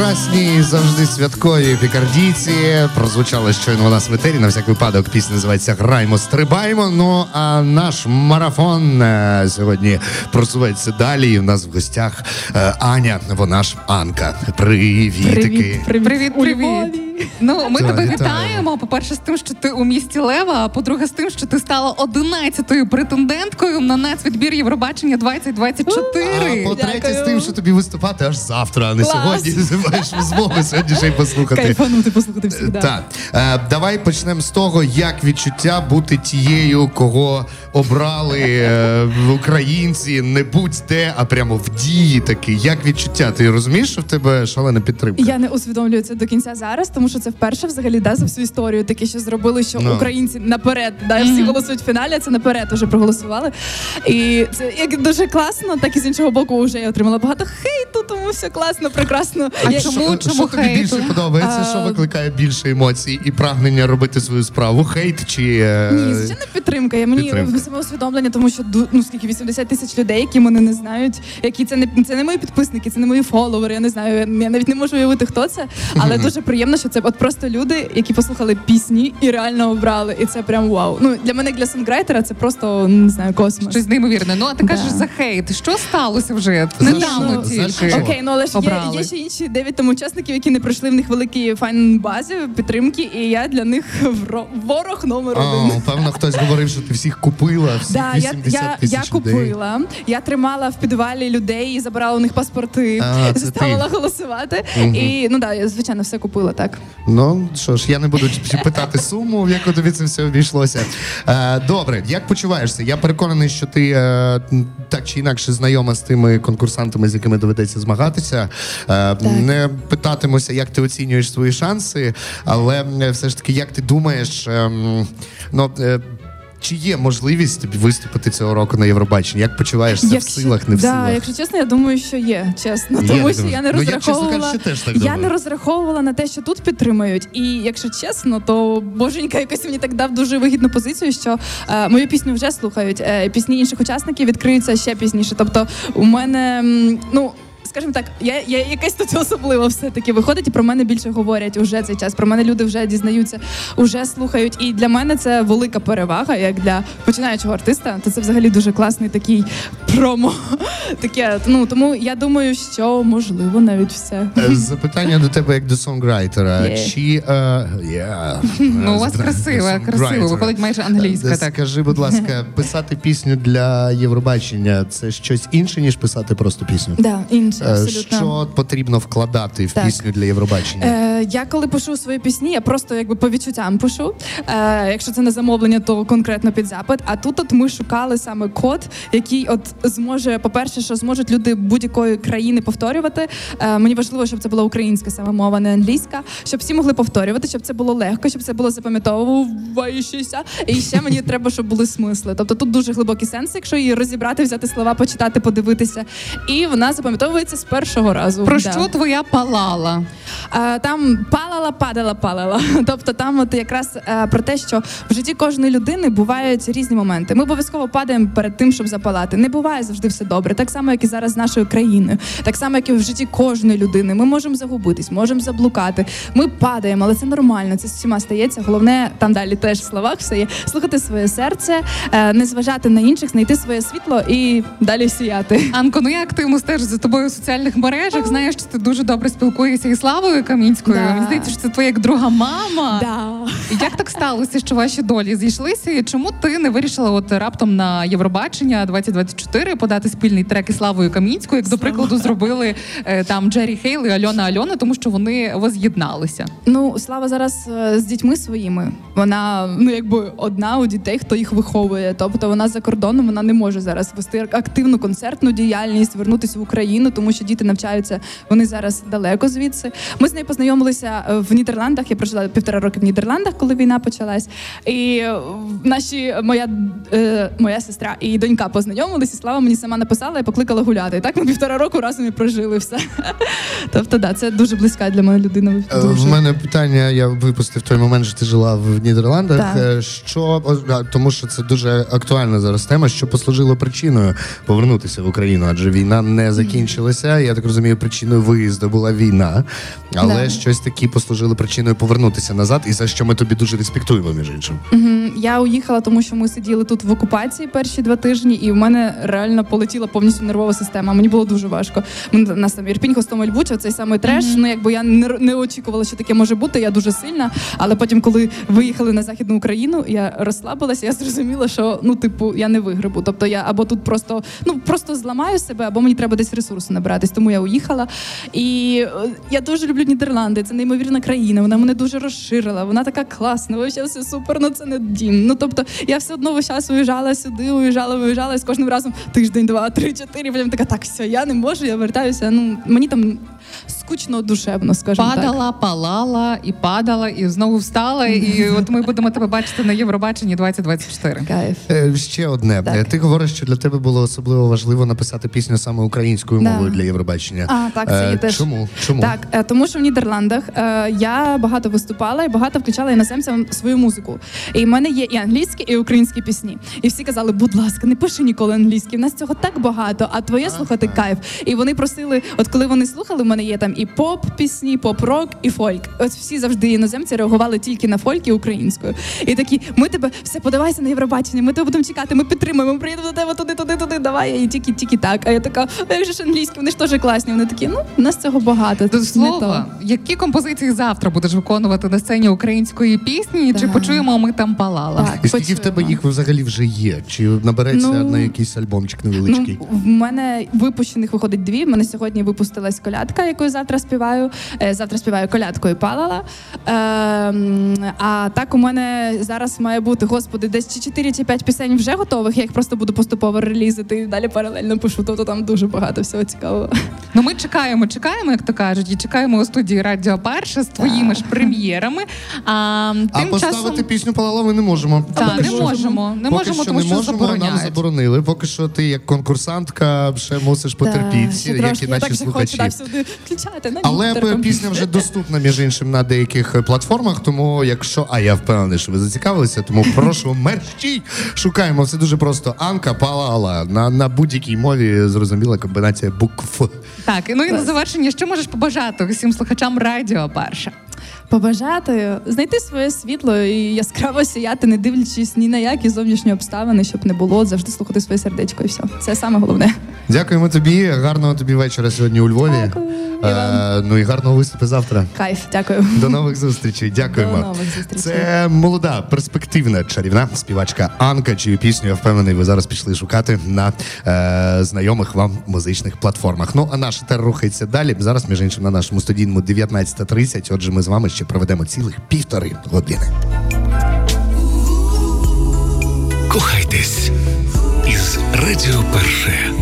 прекрасній, завжди святкові пікардійці. Прозвучала щойно у нас в етері. На всяк випадок пісня називається Граймо, стрибаймо. Ну а наш марафон е, сьогодні просувається далі. І в нас в гостях е, Аня, вона ж Анка. Привітики. Привіт, привіт, привіт. Львові. Ну, ми тебе вітаємо. По-перше, з тим, що ти у місті Лева, а по-друге, з тим, що ти стала 11-ю претенденткою на нацвідбір Євробачення 2024. А по-третє, з тим, що тобі виступати аж завтра, а не сьогодні. Маєш змогу сьогодні ще й послухати. Кайфанути, послухати всіх. Так, е, давай почнемо з того, як відчуття бути тією, кого обрали е, українці, не будь-де, а прямо в дії таки. Як відчуття? Ти розумієш, що в тебе шалена підтримка? Я не усвідомлюю це до кінця зараз, тому що це вперше взагалі да, за всю історію таке, що зробили, що Ну. українці наперед, да, всі голосують в фіналі, а це наперед уже проголосували. І це як дуже класно, так і з іншого боку, вже я отримала багато хейту, тому все класно, прекрасно. А Я- чому- Що- чому що тобі хейту? більше подобається? А, Що викликає більше емоцій і прагнення робити свою справу? Хейт чи е, Ні, звичайно, підтримка. Я мені підтримка. самоусвідомлення, тому що ну скільки 80 тисяч людей, які мене не знають, які це не це не мої підписники, це не мої фоловери. Я не знаю. Я, я навіть не можу уявити, хто це. Але дуже приємно, що це от просто люди, які послухали пісні і реально обрали. І це прям вау. Ну для мене для сонграйтера це просто не знаю космос. Щось неймовірне. Ну, а ти Да. кажеш за хейт. Що сталося вже? Недавно тільки. Окей, ну але ж є, є ще інші дев'ять там учасників, які не пройшли в них великі фан-базі підтримки, і я для них ворог номер один. О, певно, хтось говорив, що ти всіх купила, всіх Да, я, 80 я, я людей. купила. Я тримала в підвалі людей і забирала у них паспорти, А, заставила ти. голосувати. І ну да, я звичайно все купила так. Ну що ж, я не буду питати суму, в яку тобі це все обійшлося. Е, добре, як почуваєшся? Я переконаний, що ти е, так чи інакше знайома з тими конкурсантами, з якими доведеться змагатися. Е, не питатимуся, як ти оцінюєш свої шанси, але все ж таки, як ти думаєш, ем, ну. Чи є можливість тобі виступити цього року на Євробаченні? Як почуваєшся в силах, не в да, силах? якщо чесно, я думаю, що є, чесно. Є, Тому що я не Ну, я, чесно розраховувала. кажучи, теж так я не розраховувала на те, що тут підтримують. І якщо чесно, то боженька якось мені так дав дуже вигідну позицію, що е, мою пісню вже слухають. Е, пісні інших учасників відкриються ще пізніше. Тобто, у мене ну. Скажімо так, я, я якась тут особлива все-таки виходить, і про мене більше говорять уже цей час. Про мене люди вже дізнаються, уже слухають. І для мене це велика перевага, як для починаючого артиста. То це взагалі дуже класний такий промо. Таке, ну тому я думаю, що можливо навіть все. Е, Запитання до тебе як до сонграйтера. Є. Чи е, yeah. Ну, у вас Е, красиво, красиво. Виходить майже англійська. Е, Так. Скажи, будь ласка, писати пісню для Євробачення це щось інше, ніж писати просто пісню? Да, інше абсолютно. Що потрібно вкладати в Так. пісню для Євробачення? Е, я коли пишу свої пісні, я просто якби по відчуттям пишу. Е, якщо це не замовлення, то конкретно під запит. А тут от ми шукали саме код, який от зможе, по-перше, що зможуть люди будь-якої країни повторювати. Е, мені важливо, щоб це була українська саме мова, не англійська, щоб всі могли повторювати, щоб це було легко, щоб це було запам'ятовуючися. І ще мені треба, щоб були смисли. Тобто тут дуже глибокий сенс, якщо її розібрати, взяти слова, почитати, подивитися. І вона запам'ятовується з першого разу. Про Да. що твоя палала? Е, Там палала, падала, палала. Тобто там от якраз е, про те, що в житті кожної людини бувають різні моменти. Ми обов'язково падаємо перед тим, щоб запалати. Не буває завжди все добре. Так само, як і зараз з нашою країною, так само, як і в житті кожної людини. Ми можемо загубитись, можемо заблукати. Ми падаємо, але це нормально. Це з всіма стається. Головне, там далі теж в словах все є. Слухати своє серце, е, не зважати на інших, знайти своє світло і далі сіяти. Анко, ну я активно стежу за тобою соціальних мережах. Знаєш, що ти дуже добре спілкуєшся із Славою Камінською. Да. Мені здається, що це твоя як друга мама. Да. Як так сталося, що ваші долі зійшлися? І чому ти не вирішила от раптом на Євробачення 2024 подати спільний трек із Славою Камінською, як до прикладу зробили е, там Джері Хейл і Альона Альона, тому що вони воз'єдналися? Ну, слава зараз е, з дітьми своїми. Вона ну якби одна у дітей, хто їх виховує. Тобто вона за кордоном, вона не може зараз вести активну концертну діяльність, вернутися в Україну, тому що діти навчаються. Вони зараз далеко звідси. Ми з нею познайомилися е, в Нідерландах. Я прожила півтора роки в Нідерландах, коли війна почалась. І е, наші моя, е, моя сестра і донька познайомилися. і Слава мені сама написала і покликала гуляти. І так ми півтора року разом і прожили все. Тобто, да, це дуже близька для мене людина. Е, Дуже. В мене питання, я випустив той момент, що ти жила в Нідерландах. Так. Що тому, що це дуже актуальна зараз тема, що послужило причиною повернутися в Україну, адже війна не закінчилася. Навчалася. Я так розумію, причиною виїзду була війна, але Да. щось такі послужило причиною повернутися назад, і за що ми тобі дуже респектуємо, між іншим. Мгм. Я уїхала, тому що ми сиділи тут в окупації перші два тижні, і в мене реально полетіла повністю нервова система. Мені було дуже важко. Нас там Ірпінь, Хостомель, Буча, цей самий треш. Ну якби я не, не очікувала, що таке може бути. Я дуже сильна. Але потім, коли виїхали на західну Україну, я розслабилася. Я зрозуміла, що ну, типу, я не вигребу. Тобто я або тут просто ну просто зламаю себе, або мені треба десь ресурсу набиратись. Тому я уїхала. І е, я дуже люблю Нідерланди. Це неймовірна країна. Вона мене дуже розширила. Вона така класна. Вообще все супер. Ну це не дім. Ну тобто я все одно весь час уїжджала сюди, уїжджала, виїжджала, і з кожним разом тиждень, два, три, чотири. Потім така, так, все, я не можу, я вертаюся. Ну мені там скучно душевно, скажімо так. Падала, палала і падала, і знову встала. І от ми будемо тебе бачити на Євробаченні 2024. Кайф. Е, Ще одне. Так. Е, Ти говориш, що для тебе було особливо важливо написати пісню саме українською Да. мовою для Євробачення. А, так, це Е, є теж. Чому? Чому? Так, е, тому що в Нідерландах е, я багато виступала і багато включала іноземцям свою музику. І в мене є і англійські, і українські пісні. І всі казали, будь ласка, не пиши ніколи англійські. В нас цього так багато, а твоє слухати кайф. І вони просили, от коли вони слухали, в мене є там і поп пісні, поп-рок, і фольк. От всі завжди іноземці реагували тільки на фольк і українською. І такі, ми тебе все подавайся на Євробачення, ми тебе будемо чекати, ми підтримуємо, ми приїдемо до тебе туди, туди, туди. Давай і тільки, тільки так. А я така, а як же ж англійські, вони ж теж класні. Вони такі, ну у нас цього багато. До слова, які композиції завтра будеш виконувати на сцені української пісні? Чи Так. почуємо ми там палала? Так. І скільки в тебе їх взагалі вже є? Чи набереться Ну, на якийсь альбомчик невеличкий? Ну, в мене випущених виходить дві. В мене сьогодні випустилась колядка, яку я завтра співаю. Е, Завтра співаю колядку і палала. Ем, а так у мене зараз має бути, господи, десь чи 4 чи 5 пісень вже готових. Я їх просто буду поступово релізити і далі паралельно пишу. Тобто там дуже багато всього цікавого. Ну ми чекаємо, чекаємо, як то кажуть, і чекаємо у студії Радіо Перше з твоїми ж прем'єрами. А А поставити часом пісню «Палала» ми не можемо. Так, не що. можемо. Не Поки можемо, що тому не що можемо, нам заборонили. Поки що ти як конкурсантка ще мусиш потерпіти, як трошки, і я наші так же хочу слухачі. да, всюди включати. на Але пісня вже доступна між іншим на деяких е, платформах. Тому, якщо а я впевнений, що ви зацікавилися, тому прошу мерщій. Шукаємо все дуже просто. Анка Палала на, на будь-якій мові зрозуміла комбінація букв. Так, ну і на завершення, що можеш побажати усім слухачам Радіо Перше? Побажати знайти своє світло і яскраво сіяти, не дивлячись ні на які зовнішні обставини, щоб не було, завжди слухати своє сердечко і все. Це саме головне. Дякуємо тобі. Гарного тобі вечора сьогодні у Львові. Дякую. Е, ну і гарного виступу завтра. Кайф, дякую. До нових зустрічей. Дякуємо. До нових зустрічей. Це молода, перспективна чарівна співачка Анка, чию пісню я впевнений, ви зараз пішли шукати на е, знайомих вам музичних платформах. Ну а наш етер рухається далі. Зараз, між іншим, на нашому студійному 19.30. Отже, ми з вами ще проведемо цілих півтори години. Кохайтесь із Радіо Перше.